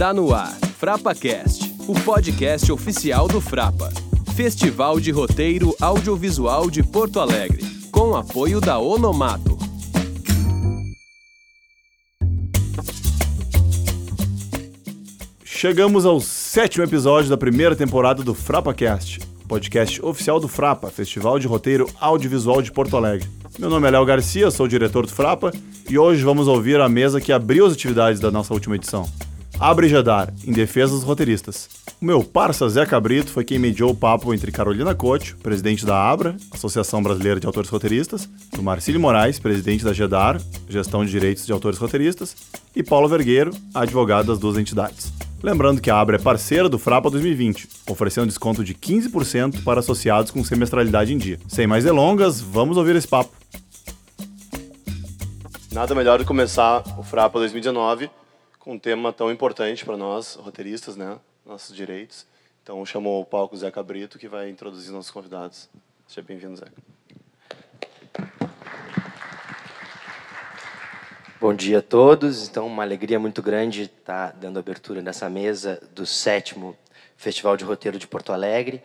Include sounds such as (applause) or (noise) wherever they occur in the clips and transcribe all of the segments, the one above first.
Está no ar, FrapaCast, o podcast oficial do Frapa, Festival de Roteiro Audiovisual de Porto Alegre, com apoio da Onomato. Chegamos ao sétimo episódio da primeira temporada do FrapaCast, podcast oficial do Frapa, Festival de Roteiro Audiovisual de Porto Alegre. Meu nome é Léo Garcia, sou o diretor do Frapa e hoje vamos ouvir a mesa que abriu as atividades da nossa última edição. Abre Jadar, em defesa dos roteiristas. O meu parça Zé Cabrito foi quem mediou o papo entre Carolina Cote, presidente da ABRA, Associação Brasileira de Autores Roteiristas, do Marcílio Moraes, presidente da GEDAR, Gestão de Direitos de Autores Roteiristas, e Paulo Vergueiro, advogado das duas entidades. Lembrando que a Abra é parceira do Frapa 2020, oferecendo desconto de 15% para associados com semestralidade em dia. Sem mais delongas, vamos ouvir esse papo. Nada melhor do que começar o Frapa 2019 com um tema tão importante para nós, roteiristas, né? Nossos direitos. Então, chamou o palco Zé Cabrito, que vai introduzir nossos convidados. Seja bem-vindo, Zé. Bom dia a todos. Então, uma alegria muito grande estar dando abertura nessa mesa do sétimo Festival de Roteiro de Porto Alegre.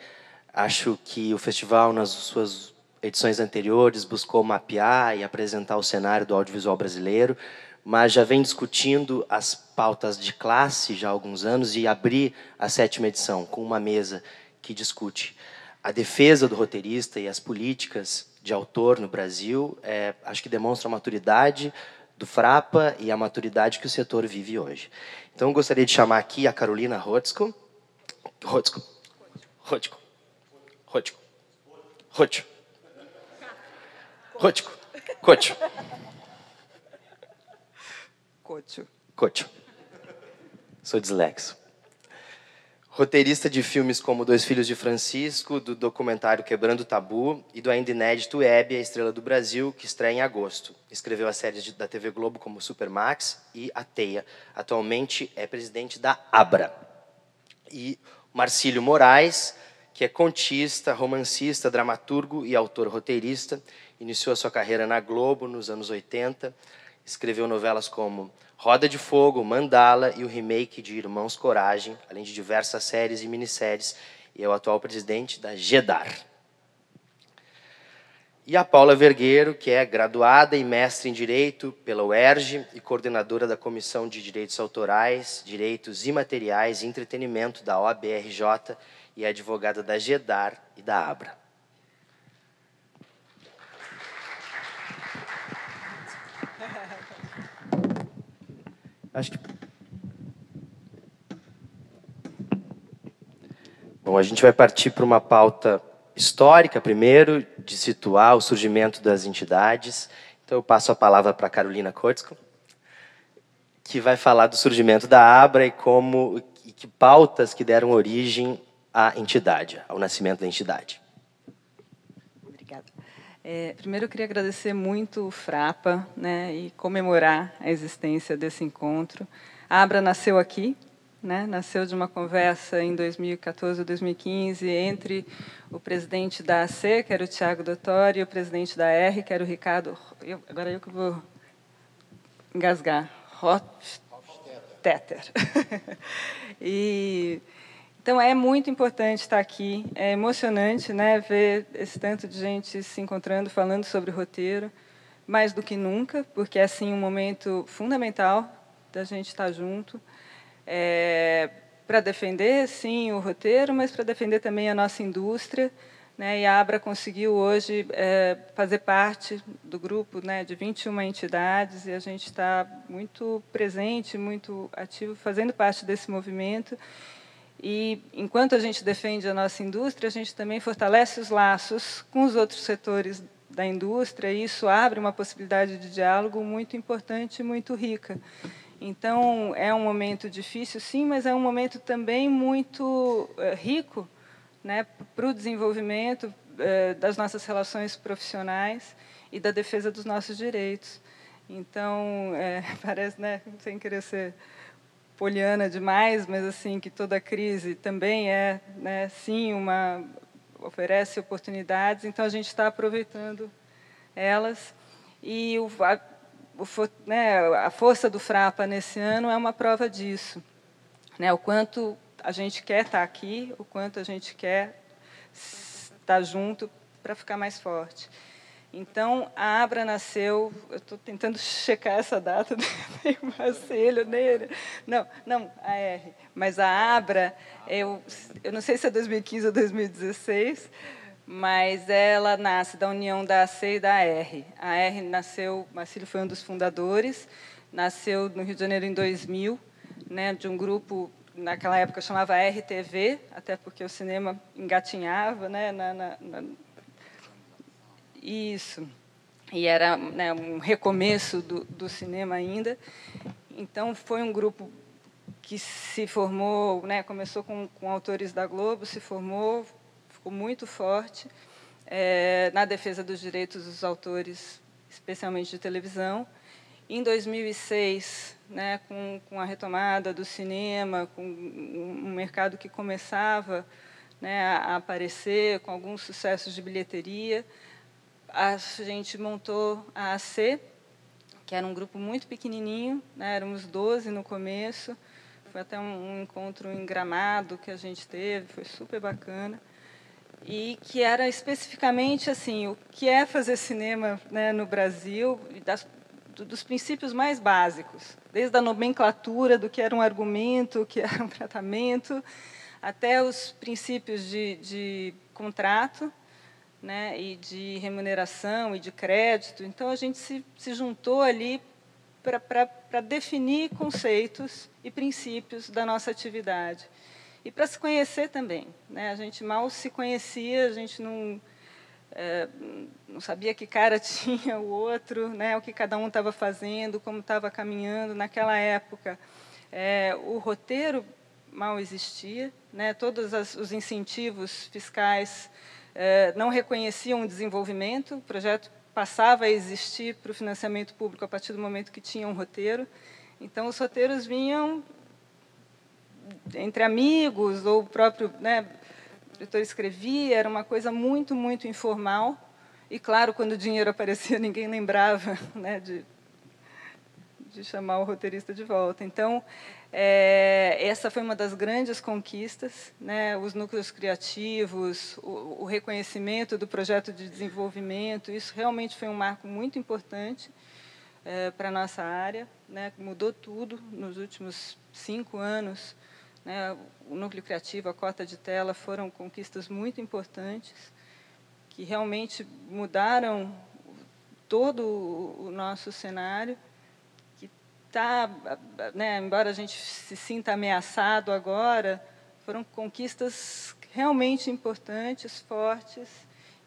Acho que o festival, nas suas edições anteriores, buscou mapear e apresentar o cenário do audiovisual brasileiro, mas já vem discutindo as pautas de classe já há alguns anos e abrir a sétima edição com uma mesa que discute a defesa do roteirista e as políticas de autor no Brasil, é, acho que demonstra a maturidade do Frapa e a maturidade que o setor vive hoje. Então, gostaria de chamar aqui a Carolina Rotzko. Rotzko. Rotzko. Rotzko. Rotzko. Rotzko. Rotzko. Cocho. Cocho. Sou dislexo. Roteirista de filmes como Dois Filhos de Francisco, do documentário Quebrando o Tabu e do ainda inédito Hebe, a Estrela do Brasil, que estreia em agosto. Escreveu as séries da TV Globo como Supermax e A Teia. Atualmente é presidente da Abra. E Marcílio Moraes, que é contista, romancista, dramaturgo e autor roteirista. Iniciou a sua carreira na Globo nos anos 80 Escreveu novelas como Roda de Fogo, Mandala e o remake de Irmãos Coragem, além de diversas séries e minisséries, e é o atual presidente da GEDAR. E a Paula Vergueiro, que é graduada e mestre em Direito pela UERJ e coordenadora da Comissão de Direitos Autorais, Direitos Imateriais e Entretenimento da OABRJ e é advogada da GEDAR e da ABRA. Acho que. Bom, a gente vai partir para uma pauta histórica primeiro, de situar o surgimento das entidades. Então eu passo a palavra para Carolina Kotzko, que vai falar do surgimento da Abra e como e que pautas que deram origem à entidade, ao nascimento da entidade. É, primeiro, eu queria agradecer muito o Frapa né, e comemorar a existência desse encontro. A Abra nasceu aqui, né, nasceu de uma conversa em 2014 ou 2015 entre o presidente da AC, que era o Tiago Dottori, e o presidente da R, que era o Ricardo. Eu, agora eu que vou engasgar. Hofstetter. (laughs) e então é muito importante estar aqui, é emocionante, né, ver esse tanto de gente se encontrando, falando sobre roteiro, mais do que nunca, porque é assim um momento fundamental da gente estar junto, é, para defender sim o roteiro, mas para defender também a nossa indústria, né, e a Abra conseguiu hoje é, fazer parte do grupo né, de 21 entidades e a gente está muito presente, muito ativo, fazendo parte desse movimento e, enquanto a gente defende a nossa indústria, a gente também fortalece os laços com os outros setores da indústria, e isso abre uma possibilidade de diálogo muito importante e muito rica. Então, é um momento difícil, sim, mas é um momento também muito é, rico né, para o desenvolvimento é, das nossas relações profissionais e da defesa dos nossos direitos. Então, é, (laughs) parece, né, sem querer ser poliana demais, mas assim que toda crise também é, né, sim, uma oferece oportunidades. Então a gente está aproveitando elas e o, a, o, né, a força do Frapa nesse ano é uma prova disso, né, o quanto a gente quer estar aqui, o quanto a gente quer estar junto para ficar mais forte. Então, a Abra nasceu, eu estou tentando checar essa data, (laughs) tem Marcelo nele. Não, não, a R. Mas a Abra, eu, eu não sei se é 2015 ou 2016, mas ela nasce da união da AC e da R. A R nasceu, Marcelo foi um dos fundadores, nasceu no Rio de Janeiro em 2000, né, de um grupo naquela época chamava RTV, até porque o cinema engatinhava, né, na, na isso. E era né, um recomeço do, do cinema ainda. Então, foi um grupo que se formou, né, começou com, com autores da Globo, se formou, ficou muito forte é, na defesa dos direitos dos autores, especialmente de televisão. Em 2006, né, com, com a retomada do cinema, com um mercado que começava né, a aparecer, com alguns sucessos de bilheteria, a gente montou a AC, que era um grupo muito pequenininho, né, éramos 12 no começo, foi até um, um encontro em Gramado que a gente teve, foi super bacana. E que era especificamente assim o que é fazer cinema né, no Brasil das, dos princípios mais básicos. Desde a nomenclatura do que era um argumento o que era um tratamento até os princípios de, de contrato né, e de remuneração e de crédito. Então, a gente se, se juntou ali para definir conceitos e princípios da nossa atividade. E para se conhecer também. Né? A gente mal se conhecia, a gente não, é, não sabia que cara (laughs) tinha o outro, né? o que cada um estava fazendo, como estava caminhando. Naquela época, é, o roteiro mal existia, né? todos as, os incentivos fiscais não reconheciam o desenvolvimento, o projeto passava a existir para o financiamento público a partir do momento que tinha um roteiro. Então, os roteiros vinham entre amigos, ou o próprio né, o diretor escrevia, era uma coisa muito, muito informal. E, claro, quando o dinheiro aparecia, (laughs) ninguém lembrava né, de, de chamar o roteirista de volta. Então, é, essa foi uma das grandes conquistas, né? os núcleos criativos, o, o, reconhecimento do projeto de desenvolvimento, isso realmente foi um marco muito importante é, para a nossa área, né? mudou tudo nos últimos cinco anos. Né? O núcleo criativo, a cota de tela foram conquistas muito importantes, que realmente mudaram todo o nosso cenário está, né, embora a gente se sinta ameaçado agora, foram conquistas realmente importantes, fortes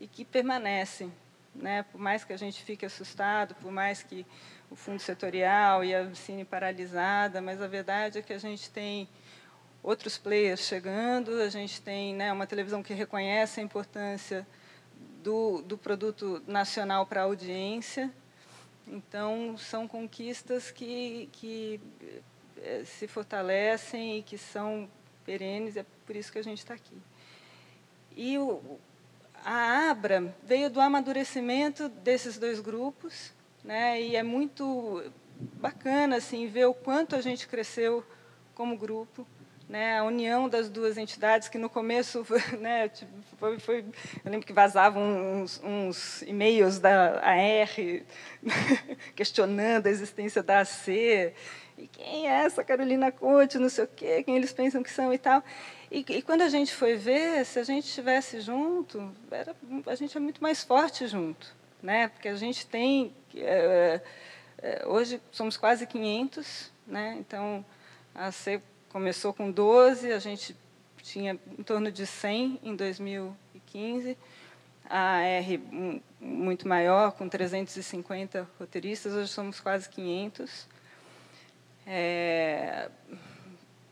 e que permanecem. Né? Por mais que a gente fique assustado, por mais que o fundo setorial e a cine paralisada, mas a verdade é que a gente tem outros players chegando, a gente tem né, uma televisão que reconhece a importância do, do produto nacional para a audiência, então, são conquistas que, que eh, se fortalecem e que são perenes, é por isso que a gente está aqui. E o, a Abra veio do amadurecimento desses dois grupos, né, e é muito bacana assim, ver o quanto a gente cresceu como grupo né, a união das duas entidades, que no começo, (laughs) né, tipo, foi, foi, eu lembro que vazavam uns, uns e-mails da AR (laughs) questionando a existência da AC, e quem é essa Carolina Conte, não sei o quê, quem eles pensam que são e tal. E, e quando a gente foi ver, se a gente estivesse junto, era, a gente é muito mais forte junto, né, porque a gente tem, é, é, hoje somos quase 500, né, então a AC começou com 12, a gente tinha em torno de 100 em 2015. A R muito maior, com 350 roteiristas, hoje somos quase 500. É,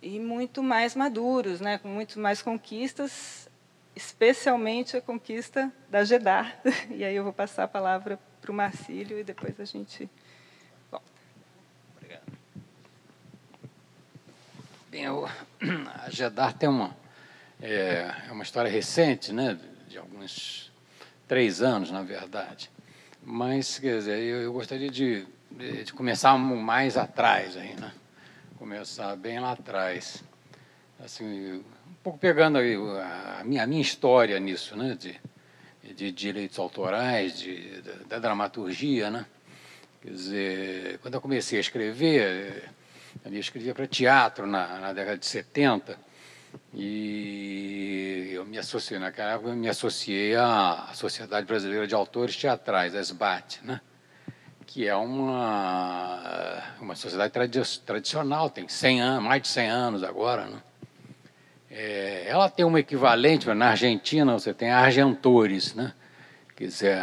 e muito mais maduros, né, com muito mais conquistas, especialmente a conquista da GEDAR. (laughs) E aí eu vou passar a palavra para o Marcílio e depois a gente Bem, o, (clears throat) a Gedar tem uma, é, é, uma história recente, né, de alguns três anos, na verdade. Mas, quer dizer, eu, eu gostaria de, de, começar mais atrás aí, né? Começar bem lá atrás. Assim, um pouco pegando a minha, a minha história nisso, né, de, de direitos autorais, de, da, da dramaturgia, né? Quer dizer, quando eu comecei a escrever, eu escrevia para teatro na, na, década de 70 e eu me associei, naquela época, eu me associei à Sociedade Brasileira de Autores Teatrais, a SBAT, né? que é uma, uma sociedade tradicional, tem 100 anos, mais de 100 anos agora. Né? É, ela tem um equivalente, na Argentina você tem Argentores, né? Quer dizer,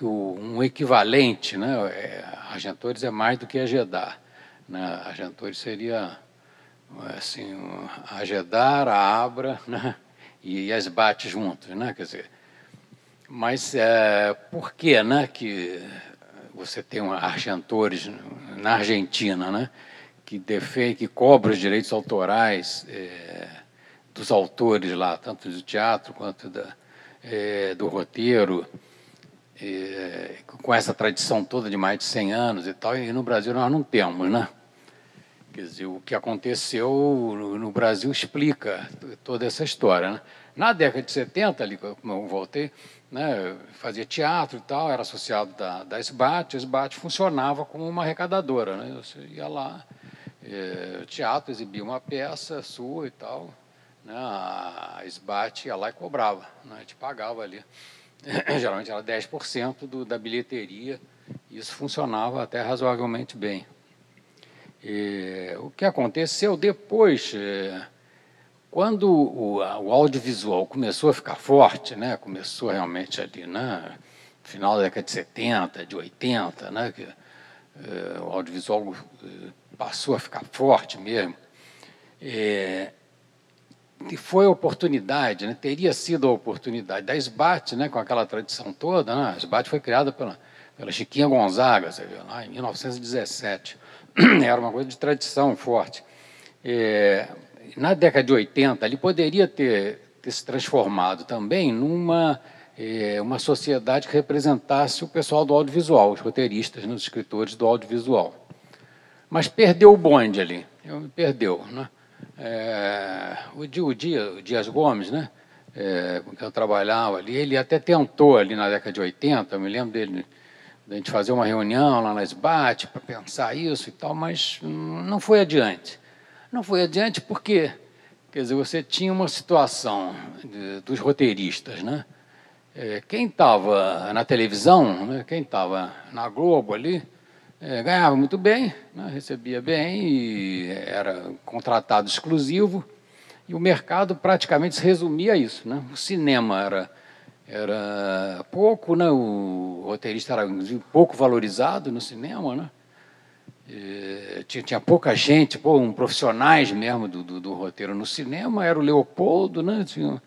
um equivalente, né? É, Argentores é mais do que Agedar. Né? Argentores seria assim, Agedar, a Abra né? e as bate juntos, né? Quer dizer, mas é, por que, né? Que você tem um Argentores na Argentina, né? Que defende, que cobra os direitos autorais é, dos autores lá, tanto do teatro quanto da é, do roteiro, é, com essa tradição toda de mais de 100 anos e tal, e no Brasil nós não temos, né? Quer dizer, o que aconteceu no Brasil explica toda essa história. Né? Na década de 70, ali, como eu voltei, né, fazia teatro e tal, era associado da, da SBAT, a SBAT funcionava como uma arrecadadora. Né? Você ia lá, é, teatro, exibia uma peça sua e tal, né, a SBAT ia lá e cobrava, né, gente pagava ali. (coughs) Geralmente era 10% do, da bilheteria, e isso funcionava até razoavelmente bem. E, o que aconteceu depois, é, quando o, o, audiovisual começou a ficar forte, né, começou realmente ali, né, no final da década de 70, de 80, né, que, é, o audiovisual passou a ficar forte mesmo, foi a oportunidade, né, teria sido a oportunidade da SBAT, né, com aquela tradição toda. Né, a SBAT foi criada pela, pela Chiquinha Gonzaga, você viu, lá em 1917. (clears throat) Era uma coisa de tradição forte. É, na década de 80, ele poderia ter, ter se transformado também numa é, uma sociedade que representasse o pessoal do audiovisual, os roteiristas, né, os escritores do audiovisual. Mas perdeu o bonde ali, perdeu. Né? É, o, Dia, o, o Dias Gomes, né, é, com quem eu trabalhava ali, ele até tentou ali na década de 80, eu me lembro dele, de a gente fazer uma reunião lá na SBAT para pensar isso e tal, mas não foi adiante. Não foi adiante porque, quer dizer, você tinha uma situação de, dos roteiristas, né? É, quem estava na televisão, né, quem estava na Globo ali, é, ganhava muito bem, né, recebia bem e era contratado exclusivo. E o mercado praticamente se resumia a isso. Né? O cinema era, era pouco, né? o roteirista era pouco valorizado no cinema. Né? E, tinha, tinha, pouca gente, pô, um profissionais mesmo do, do, do, roteiro no cinema. Era o Leopoldo, né? tinha,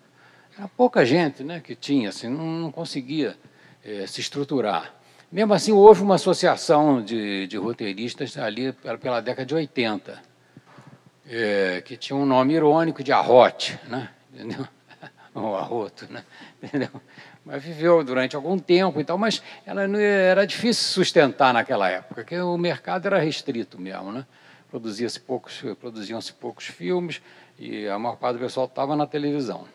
era pouca gente né, que tinha, assim, não, não conseguia é, se estruturar. Mesmo assim, houve uma associação de, de roteiristas ali pela década de 80, é, que tinha um nome irônico de arrote, né? entendeu? (laughs) o arroto, né? (laughs) entendeu? Mas viveu durante algum tempo e tal, mas ela era difícil sustentar naquela época, porque o mercado era restrito mesmo, né? Produzia-se poucos, produziam-se poucos filmes e a maior parte do pessoal estava na televisão.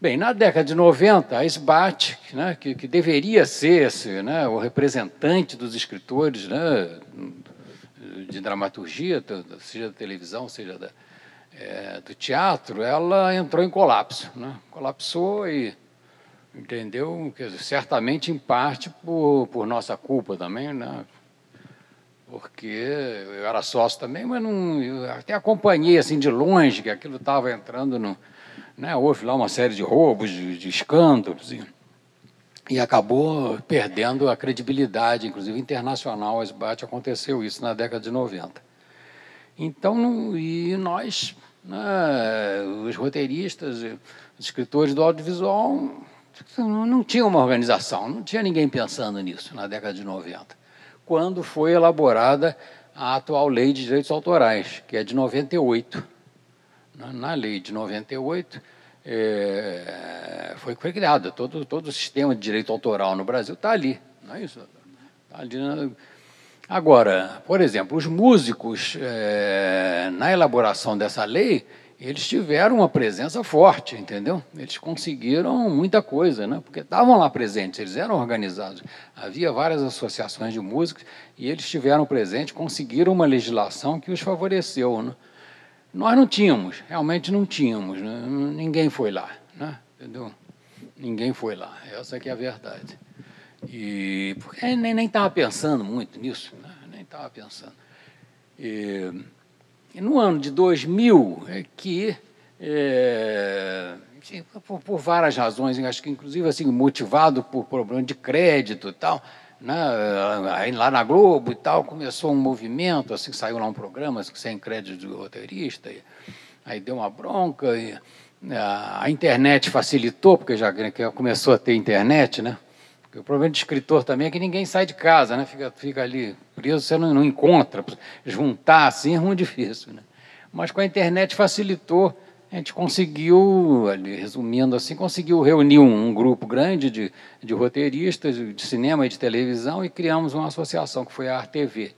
Bem, na década de 90, a SBAT, né, que, que, deveria ser esse, né, o representante dos escritores né, de dramaturgia, seja da televisão, seja da, é, do teatro, ela entrou em colapso. Né, colapsou e, entendeu, certamente em parte por, por nossa culpa também, né, porque eu era sócio também, mas não, eu até acompanhei assim de longe que aquilo estava entrando no né, houve lá uma série de roubos, de, de escândalos, e, e, acabou perdendo a credibilidade, inclusive internacional. A SBAT aconteceu isso na década de 90. Então, e nós, os roteiristas, os escritores do audiovisual, não, não tinha uma organização, não tinha ninguém pensando nisso na década de 90, quando foi elaborada a atual lei de direitos autorais, que é de 98. Na lei de 98, é, foi, foi criado todo, todo o sistema de direito autoral no Brasil, está ali. Não é isso? Tá ali na... Agora, por exemplo, os músicos, é, na elaboração dessa lei, eles tiveram uma presença forte, entendeu? Eles conseguiram muita coisa, né? Porque estavam lá presentes, eles eram organizados. Havia várias associações de músicos e eles estiveram presentes, conseguiram uma legislação que os favoreceu, né? Nós não tínhamos, realmente não tínhamos, né? ninguém foi lá, né? Entendeu? Ninguém foi lá, essa é a verdade. E porque nem estava pensando muito nisso, né? nem estava pensando. E, e no ano de 2000, é que, é, por, por, várias razões, acho que inclusive assim, motivado por problema de crédito e tal, né, aí lá na Globo e tal, começou um movimento, assim, saiu lá um programa assim, sem crédito de roteirista, e, aí deu uma bronca, e, a internet facilitou, porque já começou a ter internet, né? O problema de escritor também é que ninguém sai de casa, né? Fica, fica ali preso, você não, não encontra. Juntar assim é muito difícil, né? Mas com a internet facilitou, a gente conseguiu, ali, resumindo assim, conseguiu reunir um, um, grupo grande de, de roteiristas de cinema e de televisão e criamos uma associação que foi a RTV.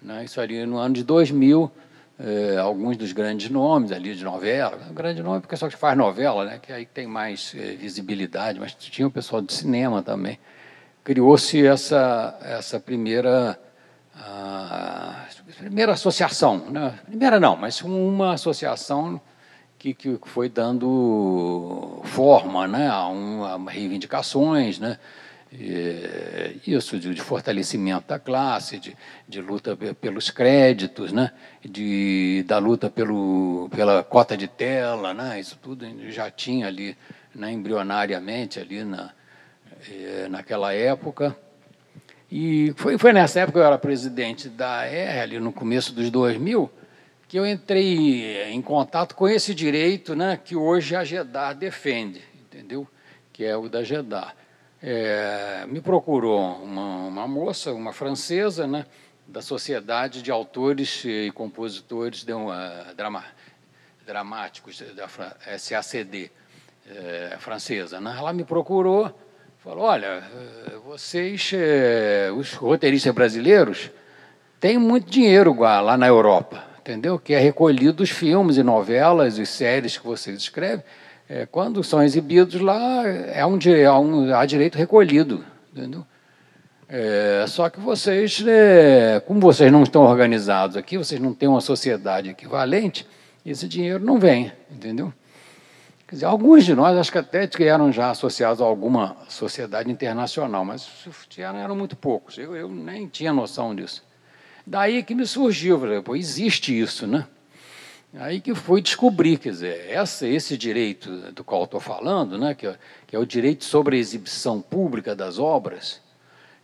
Né? Isso ali no ano de 2000, eh, alguns dos grandes nomes ali de novela, grande nome porque só que faz novela, né? que aí tem mais eh, visibilidade, mas tinha o pessoal de cinema também. Criou-se essa, essa primeira, a, primeira associação, né? primeira não, mas uma associação que, que foi dando forma né? a, um, a reivindicações, né? É, isso de, fortalecimento da classe, de, de, luta pelos créditos, né? de, da luta pelo, pela cota de tela, né? isso tudo já tinha ali né? embrionariamente ali na, naquela época. E foi, foi nessa época que eu era presidente da ali no começo dos 2000, que eu entrei em contato com esse direito né, que hoje a GEDAR defende, entendeu? Que é o da GEDAR é, me procurou uma, uma, moça, uma francesa, né, da Sociedade de Autores e Compositores de uma, drama, Dramáticos, da SACD, é, francesa. Né? Ela me procurou, falou, olha, vocês, é, os roteiristas brasileiros, têm muito dinheiro lá na Europa, entendeu? Que é recolhido dos filmes e novelas e séries que vocês escrevem, é, quando são exibidos lá, é um, é um, há direito recolhido. Entendeu? É, só que vocês, é, como vocês não estão organizados aqui, vocês não têm uma sociedade equivalente, esse dinheiro não vem, entendeu? Quer dizer, alguns de nós, acho que até eram já associados a alguma sociedade internacional, mas eram, eram muito poucos, eu, eu nem tinha noção disso. Daí que me surgiu, falei, pô, existe isso, né? Aí que foi descobrir, quer dizer, essa, esse direito do qual estou falando, né, que, é, que, é o direito sobre a exibição pública das obras,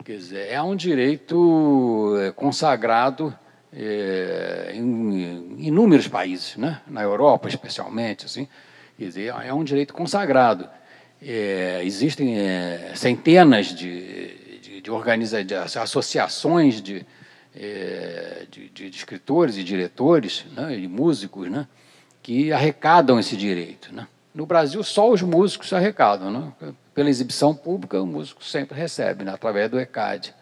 quer dizer, é um direito é, consagrado é, em inúmeros países, né, na Europa especialmente, assim, quer dizer, é um direito consagrado. É, existem é, centenas de, de, de, organiza, de associações de, é, de, de, escritores e diretores né, e músicos né, que arrecadam esse direito. Né. No Brasil, só os músicos arrecadam. Né. Pela exibição pública, o músico sempre recebe, né, através do ECAD.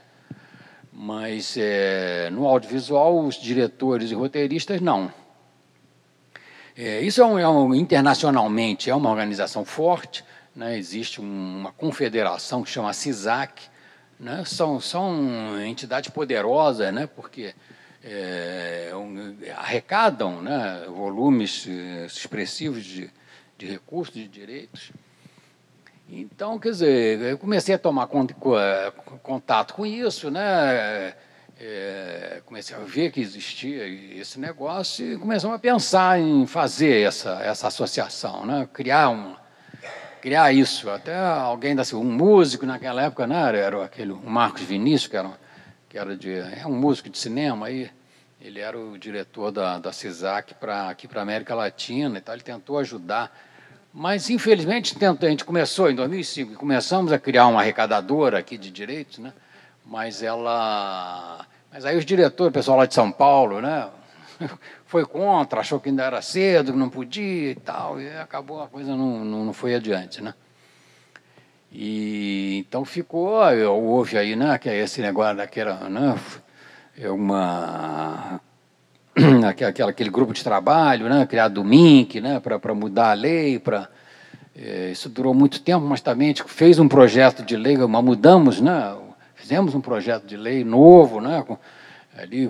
Mas é, no audiovisual, os diretores e roteiristas, não. É, isso é, um, é um, internacionalmente é uma organização forte. Né, existe uma confederação que chama CISAC, né, são, são entidades poderosas, né, porque é, um, arrecadam né, volumes eh, expressivos de, de recursos, de direitos. Então, quer dizer, eu comecei a tomar contato com isso, né? É, comecei a ver que existia esse negócio e começamos a pensar em fazer essa, essa associação, né? criar uma, criar isso. Até alguém, da, um músico naquela época, né, era aquele o Marcos Vinícius, que era, que era de, é um músico de cinema, aí ele era o diretor da, da CISAC para aqui para a América Latina e tal, ele tentou ajudar. Mas, infelizmente, a gente começou em 2005, e começamos a criar uma arrecadadora aqui de direitos, né? Mas ela Mas aí os diretores, o pessoal lá de São Paulo, né, (laughs) foi contra, achou que ainda era cedo, que não podia e tal, e acabou a coisa não, não, não foi adiante, né? E então ficou, houve aí, né, que é esse negócio daquela, né, é uma (clears throat) aquela, aquele grupo de trabalho, né, criado do MINC, né, para mudar a lei, para é, isso durou muito tempo, mas também a gente fez um projeto de lei, mas mudamos, né, fizemos um projeto de lei novo, né, com, ali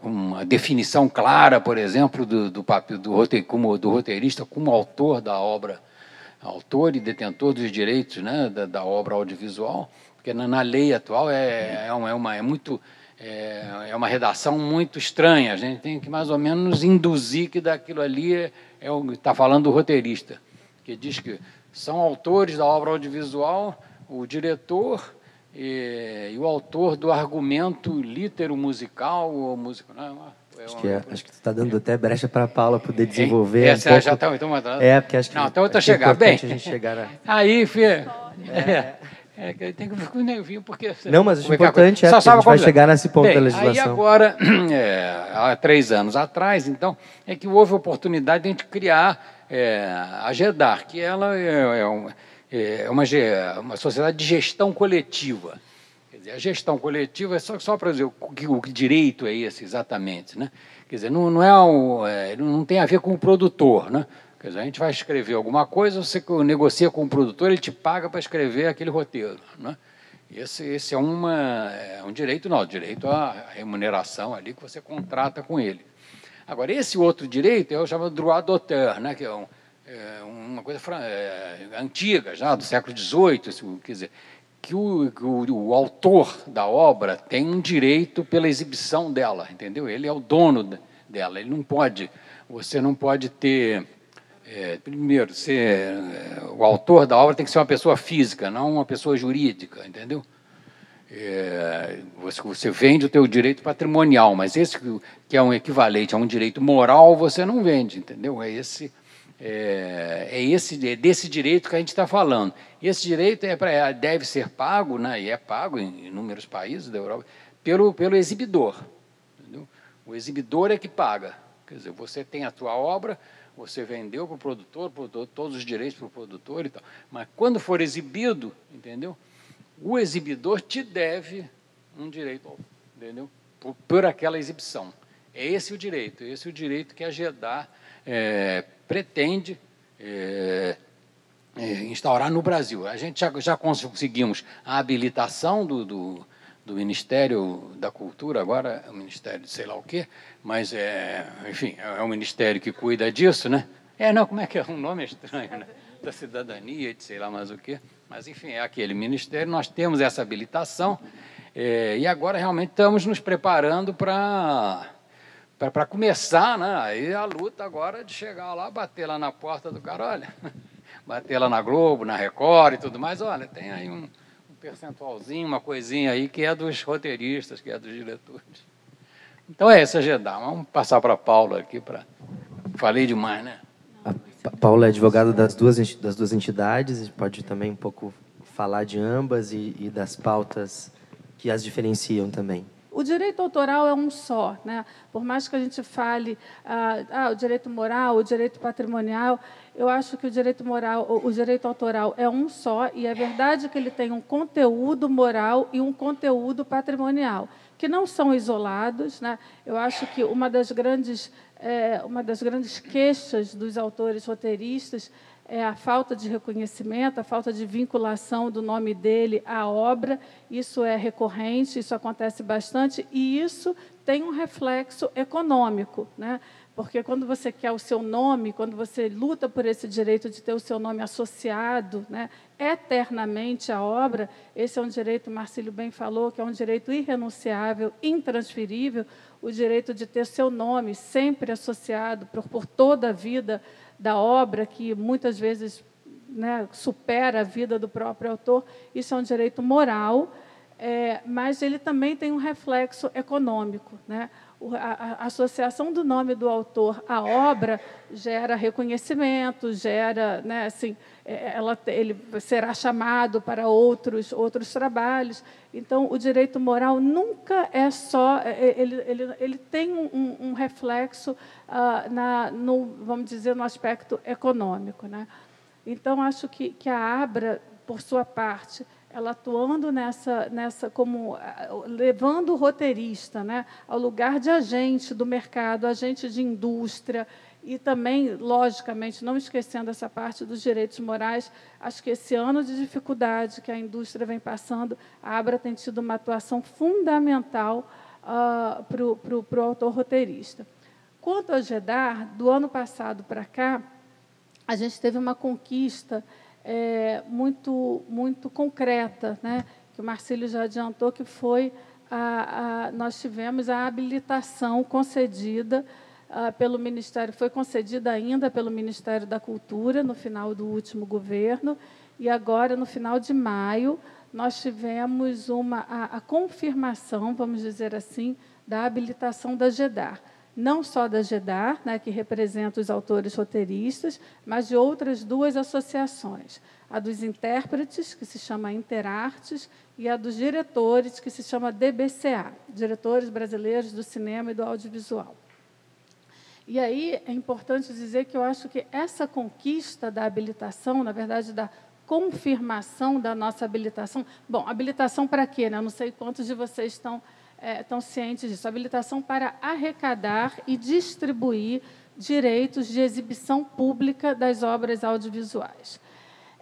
com uma definição clara, por exemplo, do, do papel do, roteir, como, do roteirista como autor da obra, autor e detentor dos direitos né, da, da obra audiovisual, porque na, na lei atual é, é, uma, é, uma, é muito é, é, uma redação muito estranha. A gente tem que mais ou menos induzir que daquilo ali é, é está falando do roteirista, que diz que são autores da obra audiovisual o diretor e, e o autor do argumento litero musical ou musical. Não, é acho, que é, acho que tu está dando até brecha para a Paula poder desenvolver. Essa um pouco... já está então É, porque acho que. Não, então eu estou chegando. Bem, a gente chegar a... (laughs) aí, filho. É. É, tem que ficar com nervinho, porque... Não, mas o importante é, que a gente vai chegar nesse ponto Bem, da legislação. Aí agora, (clears throat) é, há três anos atrás, então, é que houve a oportunidade de a gente criar é, a GEDAR, que ela é, é, um, é uma, uma sociedade de gestão coletiva. Quer dizer, a gestão coletiva é só, só para dizer o que, o que direito é esse exatamente, né? Quer dizer, não, não, é, um, é não tem a ver com o produtor, né? Quer dizer, a gente vai escrever alguma coisa, você negocia com o produtor, ele te paga para escrever aquele roteiro. Né? Esse, esse é, uma, é um direito nosso, direito à remuneração ali que você contrata com ele. Agora, esse outro direito é o chamado droit d'auteur, né? que é, um, é uma coisa é, antiga, já do século XVIII, quer dizer, que o, o, o, autor da obra tem um direito pela exibição dela, entendeu? Ele é o dono dela, ele não pode, você não pode ter é, primeiro, ser, é, o autor da obra tem que ser uma pessoa física, não uma pessoa jurídica, entendeu? É, você, você, vende o teu direito patrimonial, mas esse que é um equivalente a um direito moral, você não vende, entendeu? É esse é, é esse é desse direito que a gente está falando. Esse direito é pra, deve ser pago, né, e é pago em inúmeros países da Europa, pelo, pelo exibidor. Entendeu? O exibidor é que paga. Quer dizer, você tem a tua obra, você vendeu para o produtor, todos os direitos para o produtor e tal. Mas quando for exibido, entendeu? O exibidor te deve um direito, entendeu? Por, por aquela exibição. É esse o direito, é esse o direito que a GEDAR é, pretende é, é, instaurar no Brasil. A gente já, já conseguimos a habilitação do, do do Ministério da Cultura, agora é o Ministério de sei lá o quê, mas, é, enfim, é um ministério que cuida disso, né? É, não, como é que é? Um nome estranho, né? Da cidadania, de sei lá mais o quê. Mas, enfim, é aquele ministério, nós temos essa habilitação é, e agora realmente estamos nos preparando para para começar, né? Aí a luta agora de chegar lá, bater lá na porta do cara, olha, (laughs) bater lá na Globo, na Record e tudo mais, olha, tem aí um, percentualzinho, uma coisinha aí que é dos roteiristas, que é dos diretores. Então é essa GEDA. Vamos passar para a Paula aqui para. Falei demais, né? A Paula é advogada das duas, das duas entidades, pode também um pouco falar de ambas e, e das pautas que as diferenciam também. O direito autoral é um só, né? Por mais que a gente fale ah, ah, o direito moral, o direito patrimonial, eu acho que o direito moral, o direito autoral é um só e é verdade que ele tem um conteúdo moral e um conteúdo patrimonial que não são isolados, né? Eu acho que uma das grandes é, uma das grandes queixas dos autores roteiristas é a falta de reconhecimento, a falta de vinculação do nome dele à obra. Isso é recorrente, isso acontece bastante e isso tem um reflexo econômico, né? Porque quando você quer o seu nome, quando você luta por esse direito de ter o seu nome associado né, eternamente à obra, esse é um direito, Marcílio bem falou, que é um direito irrenunciável, intransferível, o direito de ter seu nome sempre associado por, por toda a vida da obra, que muitas vezes né, supera a vida do próprio autor. Isso é um direito moral, é, mas ele também tem um reflexo econômico. Né? a, a, associação do nome do autor à obra gera reconhecimento, gera, né, assim, é, ela, ele será chamado para outros, outros trabalhos. Então, o direito moral nunca é só, é, é, ele, ele, ele tem um, um reflexo, uh, na, no, vamos dizer, no aspecto econômico. Né? Então, acho que, que a Abra, por sua parte, ela atuando nessa, nessa como levando o roteirista né, ao lugar de agente do mercado, agente de indústria, e também, logicamente, não esquecendo essa parte dos direitos morais, acho que esse ano de dificuldade que a indústria vem passando, a Abra tem tido uma atuação fundamental uh, para o autor roteirista. Quanto ao GEDAR, do ano passado para cá, a gente teve uma conquista é, muito, muito concreta, né? que o Marcílio já adiantou, que foi a, a, nós tivemos a habilitação concedida ah, pelo Ministério, foi concedida ainda pelo Ministério da Cultura no final do último governo, e agora, no final de maio, nós tivemos uma, a, a confirmação, vamos dizer assim, da habilitação da GEDAR não só da GEDAR, né, que representa os autores roteiristas, mas de outras duas associações. A dos intérpretes, que se chama Interartes, e a dos diretores, que se chama DBCA, Diretores Brasileiros do Cinema e do Audiovisual. E aí é importante dizer que eu acho que essa conquista da habilitação, na verdade, da confirmação da nossa habilitação. Bom, habilitação para quê? Né? Eu não sei quantos de vocês estão é, estão cientes disso. Habilitação para arrecadar e distribuir direitos de exibição pública das obras audiovisuais.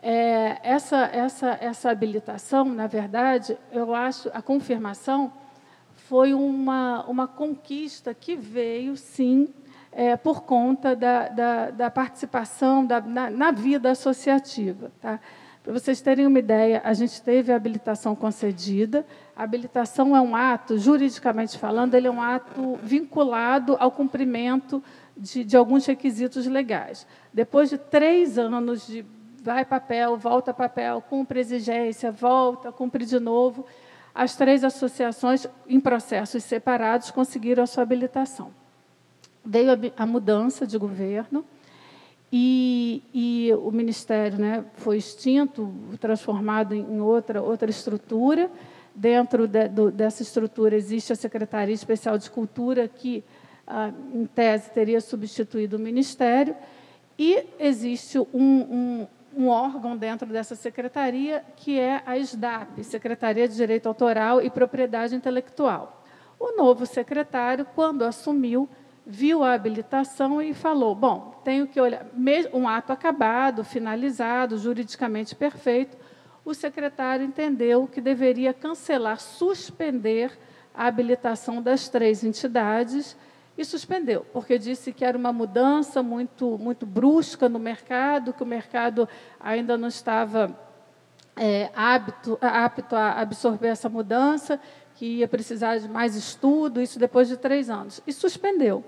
É, essa, essa, essa habilitação, na verdade, eu acho, a confirmação foi uma, uma conquista que veio, sim, é, por conta da, da, da participação da, na, na, vida associativa. Tá? Para vocês terem uma ideia, a gente teve a habilitação concedida, a habilitação é um ato, juridicamente falando, ele é um ato vinculado ao cumprimento de, de alguns requisitos legais. Depois de três anos de vai papel, volta papel, cumpre exigência, volta, cumpre de novo, as três associações, em processos separados, conseguiram a sua habilitação. Veio a, a mudança de governo e, e, o Ministério né, foi extinto, transformado em outra, outra estrutura, Dentro de, do, dessa estrutura existe a Secretaria Especial de Cultura, que, ah, em tese, teria substituído o Ministério, e existe um, um, um órgão dentro dessa secretaria, que é a SDAP, Secretaria de Direito Autoral e Propriedade Intelectual. O novo secretário, quando assumiu, viu a habilitação e falou: bom, tenho que olhar, um ato acabado, finalizado, juridicamente perfeito, o secretário entendeu que deveria cancelar, suspender a habilitação das três entidades e suspendeu, porque disse que era uma mudança muito, muito brusca no mercado, que o mercado ainda não estava é, apto, apto a absorver essa mudança, que ia precisar de mais estudo, isso depois de três anos. E suspendeu.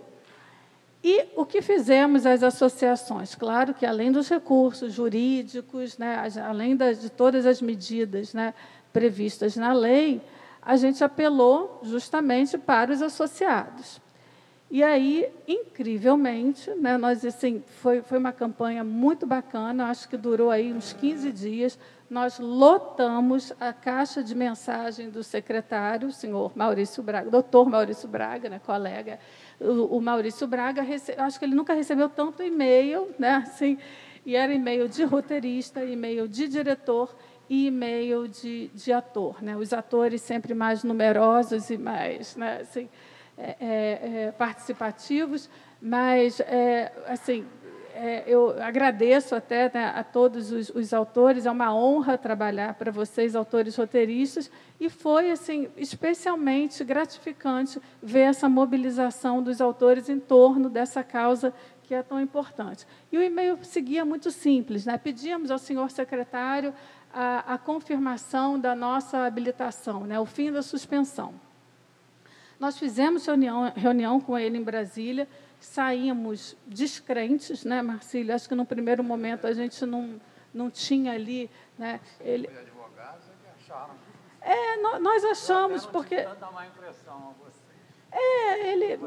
E o que fizemos as associações? Claro que, além dos recursos jurídicos, né, além das, de todas as medidas né, previstas na lei, a gente apelou justamente para os associados. E aí, incrivelmente, né, nós assim, foi, foi uma campanha muito bacana, acho que durou aí uns 15 dias. Nós lotamos a caixa de mensagem do secretário, o senhor Maurício Braga, doutor Maurício Braga, né, colega o, Maurício Braga, acho que ele nunca recebeu tanto e-mail, né? Assim, e era e-mail de roteirista, e-mail de diretor e e-mail de, de ator. Né? Os atores sempre mais numerosos e mais né? assim, é, é, é participativos, mas é, assim é, eu agradeço até né, a todos os, os, autores, é uma honra trabalhar para vocês, autores roteiristas, e foi assim especialmente gratificante ver essa mobilização dos autores em torno dessa causa que é tão importante. E o e-mail seguia muito simples, né? pedíamos ao senhor secretário a, a confirmação da nossa habilitação, né? o fim da suspensão. Nós fizemos reunião, reunião com ele em Brasília, saímos descrentes, né, Marcílio? Acho que no primeiro momento a gente não, não tinha ali. Né, ele... É, nós achamos, porque. É, ele,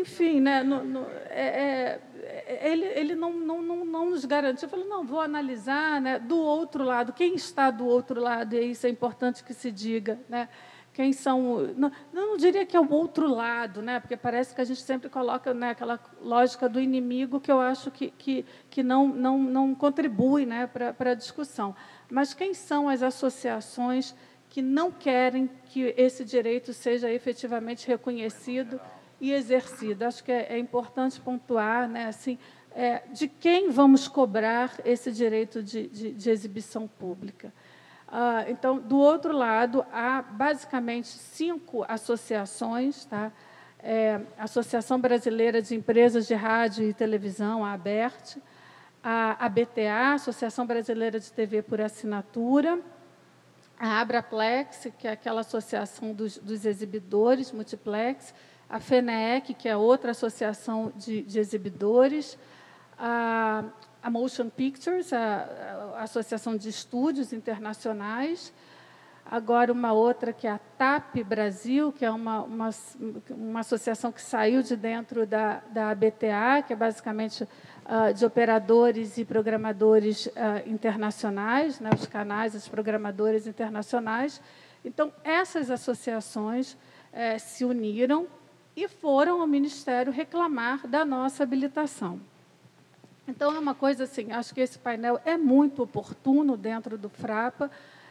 enfim, né, no, no, é, é, ele, ele não, não, não, não nos garantiu. Eu falei, não, vou analisar né, do outro lado, quem está do outro lado, e isso é importante que se diga. Né? Quem são. Não, não diria que é o outro lado, né, porque parece que a gente sempre coloca né, aquela lógica do inimigo que eu acho que, que, que não, não, não contribui né, para a discussão. Mas quem são as associações que não querem que esse direito seja efetivamente reconhecido e exercido. Acho que é, é importante pontuar, né, assim, é, de quem vamos cobrar esse direito de, de, de exibição pública. Ah, então, do outro lado, há basicamente cinco associações, tá? É, Associação Brasileira de Empresas de Rádio e Televisão, a ABERT, a ABTA, Associação Brasileira de TV por Assinatura, a Abraplex, que é aquela associação dos, dos exibidores, multiplex, a FENEC, que é outra associação de, de exibidores, a, a, Motion Pictures, a, a, Associação de Estúdios Internacionais, agora uma outra que é a TAP Brasil, que é uma, uma, uma associação que saiu de dentro da, da ABTA, que é basicamente uh, de operadores e programadores uh, internacionais, né, os canais, os programadores internacionais. Então, essas associações uh, se uniram e foram ao Ministério reclamar da nossa habilitação. Então, é uma coisa assim, acho que esse painel é muito oportuno dentro do FRAPA,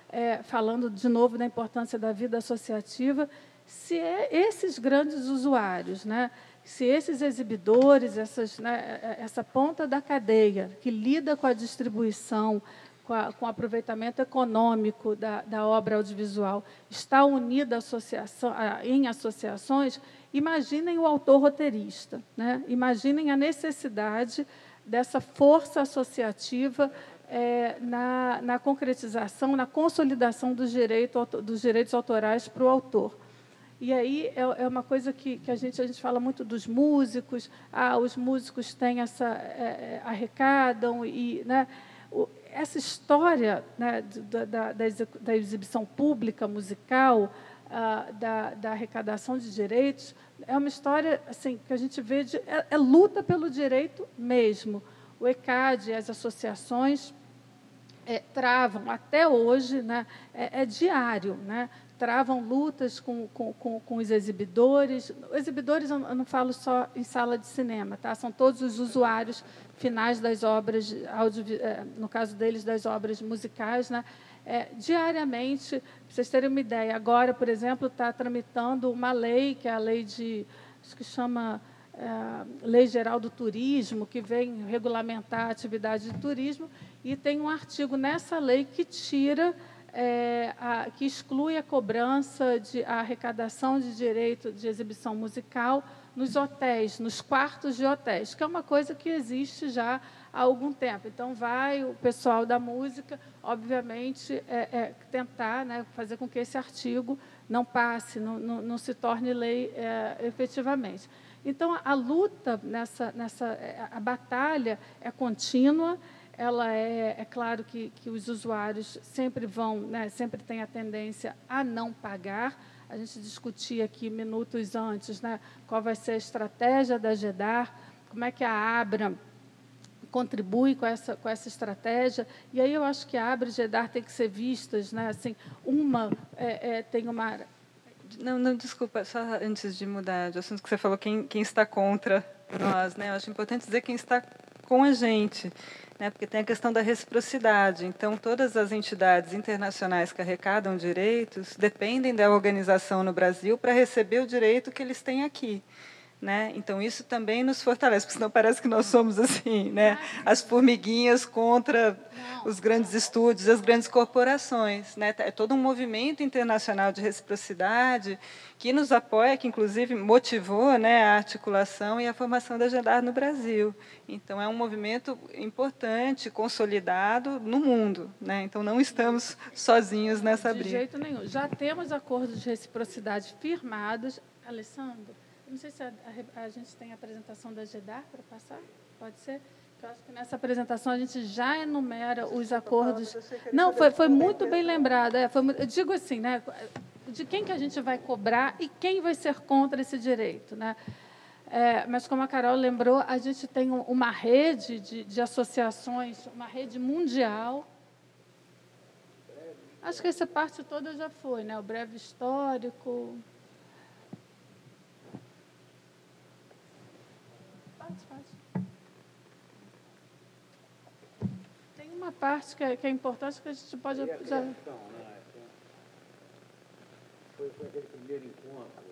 é, falando de novo da importância da vida associativa, se é esses grandes usuários, né, se esses exibidores, essas, né, é, é, essa ponta da cadeia que lida com a distribuição, com, a, com o aproveitamento econômico da, da obra audiovisual, está unida associação, em associações, imaginem o autor roteirista, né? imaginem a necessidade dessa força associativa é, na, na, concretização, na consolidação dos, direito, dos direitos autorais para o autor. E aí é, é, uma coisa que, que a, gente, a gente fala muito dos músicos, ah, os músicos têm essa, é, é arrecadam, e né, o, essa história né, da, da, da, exibição pública musical, ah, da, da, arrecadação de direitos, é uma história assim que a gente vê, de, é, é luta pelo direito mesmo. O ECAD, as associações é, travam até hoje, né, é, é, diário, né, travam lutas com, com, com, com os exibidores. Exibidores, eu não falo só em sala de cinema, tá? são todos os usuários finais das obras, é, no caso deles, das obras musicais. Né? É, diariamente, para vocês terem uma ideia, agora, por exemplo, está tramitando uma lei, que é a lei de, acho que chama é, Lei Geral do Turismo, que vem regulamentar a atividade de turismo, e tem um artigo nessa lei que tira é, a, que exclui a cobrança de a arrecadação de direito de exibição musical nos hotéis, nos quartos de hotéis, que é uma coisa que existe já há algum tempo. Então, vai o pessoal da música, obviamente, é, é, tentar né, fazer com que esse artigo não passe, não, não, não se torne lei é, efetivamente. Então, a, a luta nessa, nessa, é, a batalha é contínua ela é, é claro que, que os usuários sempre vão, né, sempre tem a tendência a não pagar. A gente discutia aqui minutos antes, né, qual vai ser a estratégia da GEDAR, como é que a Abra contribui com essa, com essa estratégia. E aí eu acho que a Abra e GEDAR têm que ser vistas, né, assim, uma é, é, tem uma não, não, desculpa, só antes de mudar de assunto que você falou, quem, quem está contra nós, né? Eu acho importante dizer quem está com a gente né, porque tem a questão da reciprocidade. Então, todas as entidades internacionais que arrecadam direitos dependem da organização no Brasil para receber o direito que eles têm aqui. Né? Então isso também nos fortalece, porque senão parece que nós somos assim, né? as formiguinhas contra os grandes estúdios, as grandes corporações. Né? É todo um movimento internacional de reciprocidade que nos apoia, que inclusive motivou né, a articulação e a formação da Gendar no Brasil. Então é um movimento importante, consolidado no mundo. Né? Então não estamos sozinhos nessa briga. De jeito nenhum. Já temos acordos de reciprocidade firmados. Alessandro? Não sei se a, a, a gente tem a apresentação da GEDAR para passar. Pode ser? Eu acho que nessa apresentação a gente já enumera os acordos. Não, foi, foi muito bem lembrado. É, foi, eu digo assim, né? de quem que a gente vai cobrar e quem vai ser contra esse direito. Né? É, mas, como a Carol lembrou, a gente tem uma rede de, de associações, uma rede mundial. Acho que essa parte toda já foi, né? o breve histórico. Pode, pode. Tem uma parte que é, que é importante que a gente pode. Já... Né? Foi, foi aquele primeiro encontro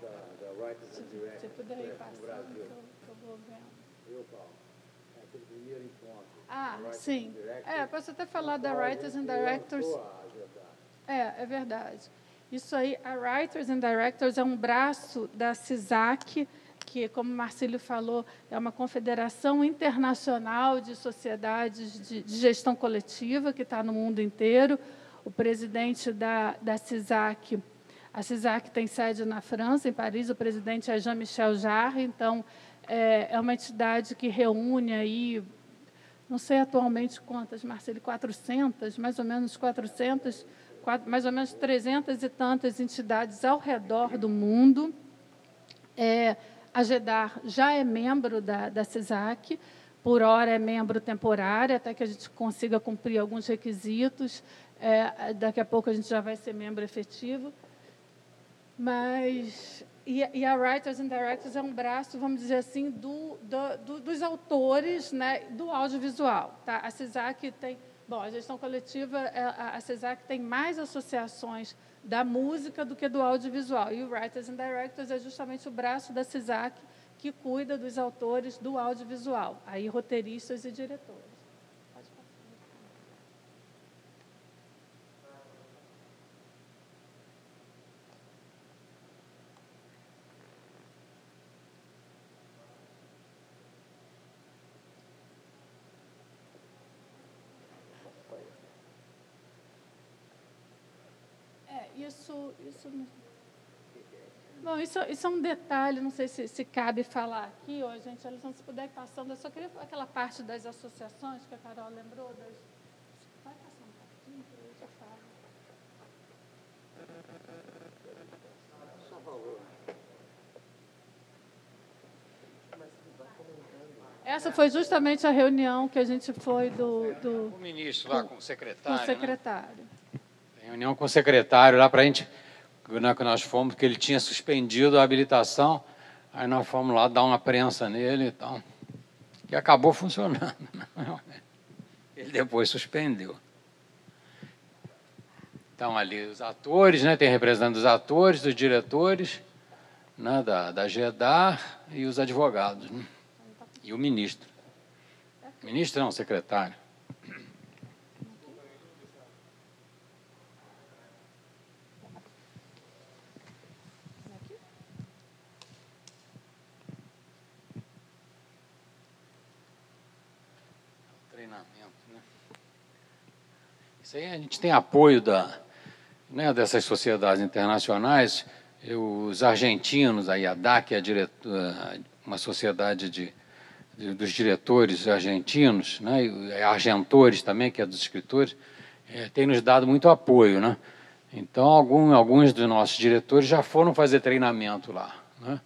da, da Writers and Directors se puder ir passando, no Brasil. Que eu, vou vendo. Eu, Paulo. É aquele primeiro encontro. Ah, sim. É, posso até falar da Writers and Directors. É, é verdade. Isso aí, a Writers and Directors é um braço da CISAC, que, como o Marcílio falou, é uma confederação internacional de sociedades de, de gestão coletiva que está no mundo inteiro o presidente da, da CISAC. A CISAC tem sede na França, em Paris, o presidente é Jean-Michel Jarre, então é, é, uma entidade que reúne aí, não sei atualmente quantas, Marcelo, 400, mais ou menos 400, quatro, mais ou menos 300 e tantas entidades ao redor do mundo. É, a GEDAR já é membro da, da por hora é membro temporário, até que a gente consiga cumprir alguns requisitos. É, daqui a pouco a gente já vai ser membro efetivo. Mas e, a Writers and Directors é um braço, vamos dizer assim, do, do, do, dos autores né, do audiovisual. Tá? A CISAC tem, bom, a gestão coletiva, é, a, CISAC tem mais associações da música do que do audiovisual. E o Writers and Directors é justamente o braço da CISAC que cuida dos autores do audiovisual, aí roteiristas e diretores. Isso, isso Bom, isso, isso é um detalhe, não sei se, se cabe falar aqui, ó, gente, se puder ir passando, eu só queria aquela parte das associações que a Carol lembrou, das, vai passar um pouquinho, que eu já falo. Só valor. Essa foi justamente a reunião que a gente foi do. do o ministro lá com o secretário. Com o secretário. Né? Reunião com o secretário lá para a gente, né, que nós fomos, porque ele tinha suspendido a habilitação, aí nós fomos lá dar uma prensa nele e tal, que acabou funcionando. Né? Ele depois suspendeu. Então, ali os atores, né, tem representante dos atores, dos diretores, né, da, da GEDAR e os advogados, né, e o ministro. Ministro não, secretário. Aí a gente tem apoio da, né, dessas sociedades internacionais. Eu, os argentinos, a IADAC, a diretor, uma sociedade de, de, dos diretores argentinos, né, e argentores também, que é dos escritores, é, tem nos dado muito apoio. Né? Então, algum, alguns dos nossos diretores já foram fazer treinamento lá. Né?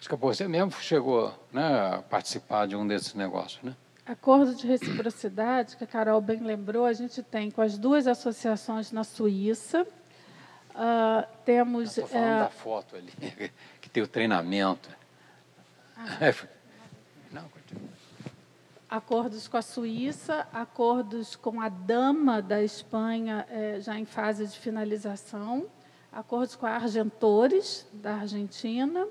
Acho que você mesmo chegou né, a participar de um desses negócios. Né? Acordo de reciprocidade, que a Carol bem lembrou, a gente tem com as duas associações na Suíça. Uh, temos. Estou falando uh, da foto ali, (laughs) que tem o treinamento. Ah. É, não, acordos com a Suíça, acordos com a Dama da Espanha, eh, já em fase de finalização, acordos com a Argentores, da Argentina,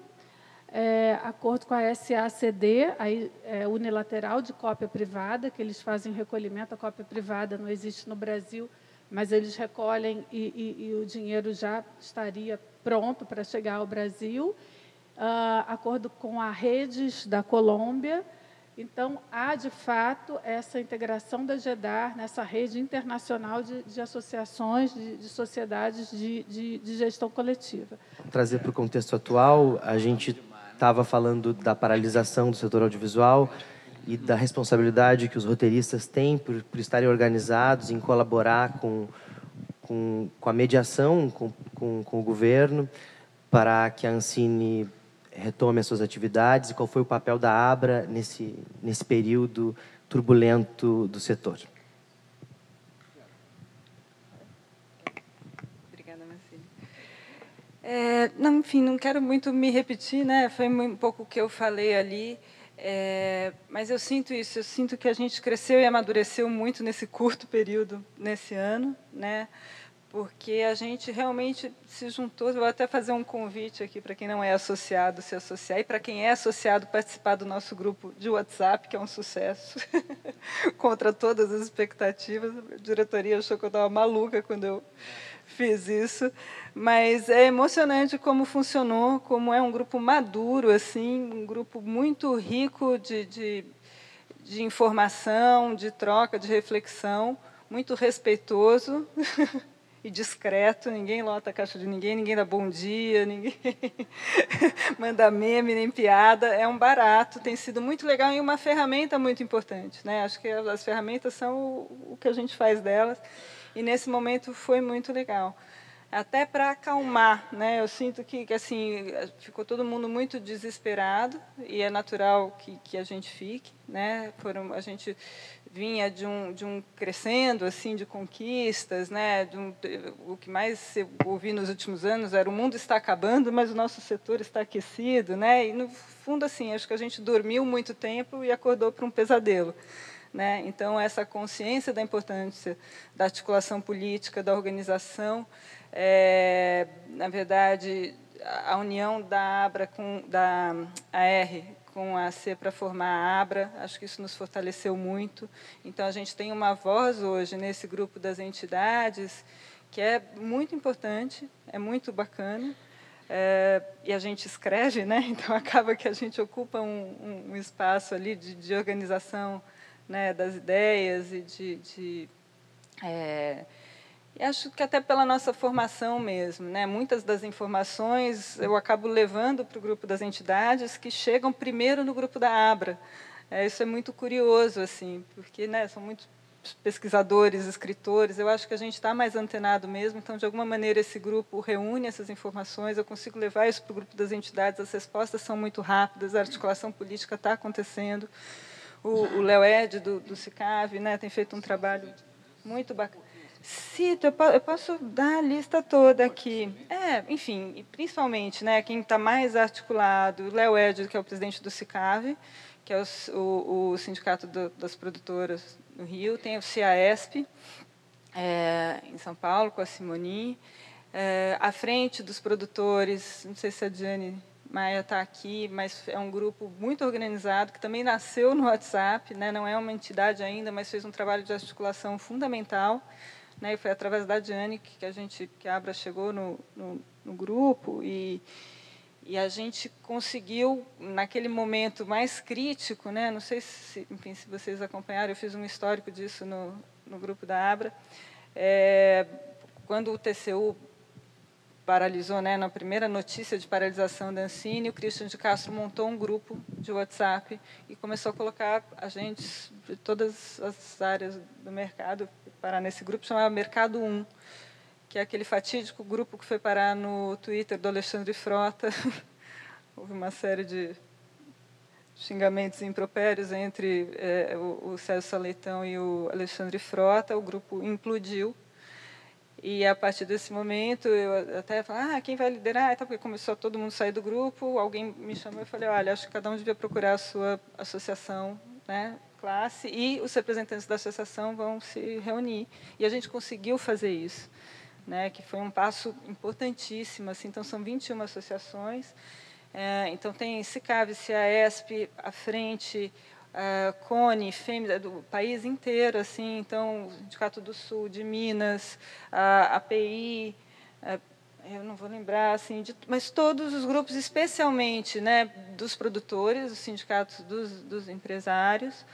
é, acordo com a SACD, aí, é, unilateral de cópia privada, que eles fazem recolhimento. A cópia privada não existe no Brasil, mas eles recolhem e, e, e o dinheiro já estaria pronto para chegar ao Brasil. Uh, acordo com a Redes da Colômbia. Então, há, de fato, essa integração da GEDAR nessa rede internacional de, de associações, de, de sociedades de, de, gestão coletiva. Trazer para o contexto atual, a gente estava falando da paralisação do setor audiovisual e da responsabilidade que os roteiristas têm por, por estarem organizados em colaborar com, com, com a mediação com, com, com o governo para que a Ancine retome as suas atividades e qual foi o papel da Abra nesse, nesse período turbulento do setor. Obrigada, Marcelo. É, não, enfim, não quero muito me repetir, né? Foi um pouco o que eu falei ali. É, mas eu sinto isso, eu sinto que a gente cresceu e amadureceu muito nesse curto período, nesse ano, né? porque a gente realmente se juntou. Vou até fazer um convite aqui para quem não é associado se associar, e para quem é associado participar do nosso grupo de WhatsApp, que é um sucesso, (laughs) contra todas as expectativas. A diretoria achou que eu estava maluca quando eu fiz isso, mas é emocionante como funcionou, como é um grupo maduro, assim, um grupo muito rico de, de, de informação, de troca, de reflexão, muito respeitoso. (laughs) e discreto, ninguém lota a caixa de ninguém, ninguém dá bom dia, ninguém (laughs) manda meme nem piada. É um barato, tem sido muito legal e uma ferramenta muito importante. Né? Acho que as ferramentas são o, o que a gente faz delas e nesse momento foi muito legal até para acalmar, né? Eu sinto que, que, assim ficou todo mundo muito desesperado e é natural que, que a gente fique, né? Foram a gente vinha de um de um crescendo assim de conquistas, né? De um, o que mais eu ouvi nos últimos anos era o mundo está acabando, mas o nosso setor está aquecido, né? E no fundo assim acho que a gente dormiu muito tempo e acordou para um pesadelo. Né? Então, essa consciência da importância da articulação política, da organização, é, na verdade, a união da ABRA com da AR com a C para formar a ABRA, acho que isso nos fortaleceu muito. Então, a gente tem uma voz hoje nesse grupo das entidades que é muito importante, é muito bacana. É, e a gente escreve, né? (laughs) então acaba que a gente ocupa um, um, espaço ali de, de organização né, das ideias e de, de é, e acho que até pela nossa formação mesmo, né? Muitas das informações eu acabo levando para o grupo das entidades que chegam primeiro no grupo da Abra. É, isso é muito curioso, assim, porque né, são muitos pesquisadores, escritores. Eu acho que a gente está mais antenado mesmo. Então, de alguma maneira, esse grupo reúne essas informações. Eu consigo levar isso para o grupo das entidades. As respostas são muito rápidas. A articulação política está acontecendo. O Léo Ed do, do né, tem feito um trabalho muito bacana. Cito, eu posso dar a lista toda aqui. É, enfim, e principalmente, né, quem está mais articulado, o Léo Ed, que é o presidente do CICAV, que é o, o, o Sindicato do, das Produtoras no Rio, tem o CIAESP, é, em São Paulo, com a Simoni, é, à frente dos produtores, não sei se a Diane Maia está aqui, mas é um grupo muito organizado, que também nasceu no WhatsApp, né, não é uma entidade ainda, mas fez um trabalho de articulação fundamental, né? E foi através da Diane que a gente, que a Abra chegou no, no, no grupo e e a gente conseguiu naquele momento mais crítico, né? Não sei se, enfim, se vocês acompanharam, eu fiz um histórico disso no, no grupo da Abra. É, quando o TCU paralisou, né, na primeira notícia de paralisação da Ancine, o Christian de Castro montou um grupo de WhatsApp e começou a colocar agentes de todas as áreas do mercado parar nesse grupo, chamava Mercado 1, que é aquele fatídico grupo que foi parar no Twitter do Alexandre Frota. (laughs) Houve uma série de xingamentos impropérios entre é, o, o César Saleitão e o Alexandre Frota, o grupo implodiu e a partir desse momento, eu até falei, ah, quem vai liderar? Então, porque começou todo mundo a sair do grupo, alguém me chamou e falei, olha, acho que cada um devia procurar a sua associação, né, classe, e os representantes da associação vão se reunir. E a gente conseguiu fazer isso, né, que foi um passo importantíssimo. Assim, então, são 21 associações. É, então, tem CICAV, CIAESP, à frente, uh, Cone, Fêmea, do país inteiro, assim, então, Sindicato do Sul, de Minas, a API, uh, eu não vou lembrar, assim, de, mas todos os grupos, especialmente né, dos produtores, os sindicatos dos, dos empresários,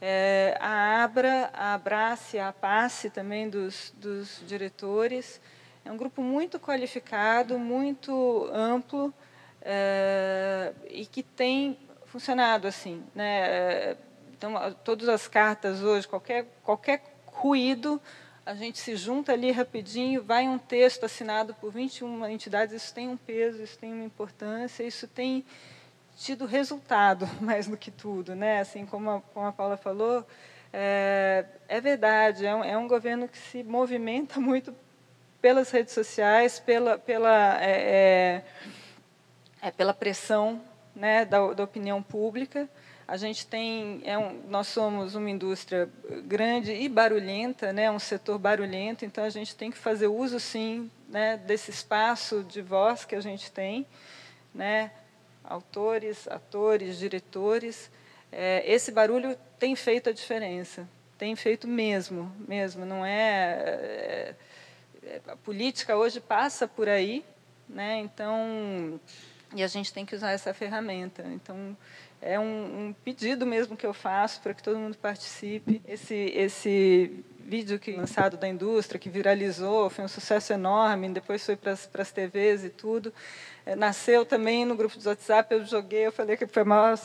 é, a ABRA, a Abrace, a PASSE também dos, dos diretores. É um grupo muito qualificado, muito amplo é, e que tem funcionado assim, né? Então, todas as cartas hoje, qualquer qualquer ruído, a gente se junta ali rapidinho, vai um texto assinado por 21 entidades, isso tem um peso, isso tem uma importância, isso tem tido resultado (laughs) mais do que tudo, né? Assim como a, como a Paula falou, é, é verdade, é um, é um, governo que se movimenta (laughs) muito pelas redes sociais, pela pela é, é, é pela pressão, né, da, da opinião pública. A gente tem, é um, nós somos uma indústria grande e barulhenta, né, um setor barulhento, então a gente tem que fazer uso, sim, né, desse espaço de voz que a gente tem, né, autores, atores, diretores. É, esse barulho tem feito a diferença, tem feito mesmo, mesmo. Não é, é a política hoje passa por aí, né? Então e a gente tem que usar essa ferramenta. Então é um, um pedido mesmo que eu faço para que todo mundo participe. Esse, esse vídeo que lançado da indústria, que viralizou, foi um sucesso enorme, depois foi para as TVs e tudo. É, nasceu também no grupo do WhatsApp, eu joguei, eu falei que foi maior...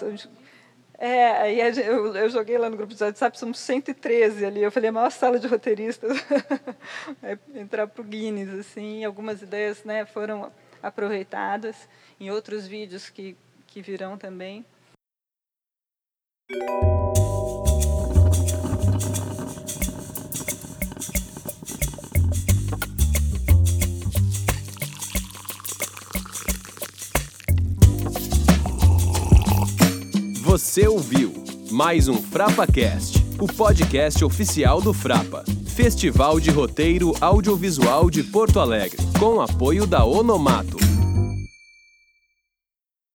É, aí eu, eu, joguei lá no grupo do WhatsApp, somos 113 ali. Eu falei, a maior sala de roteiristas. (laughs) é, entrar para o Guinness, assim. Algumas ideias né, foram aproveitadas em outros vídeos que, que virão também. Você ouviu mais um FrapaCast, o podcast oficial do Frapa, Festival de Roteiro Audiovisual de Porto Alegre, com apoio da Onomato.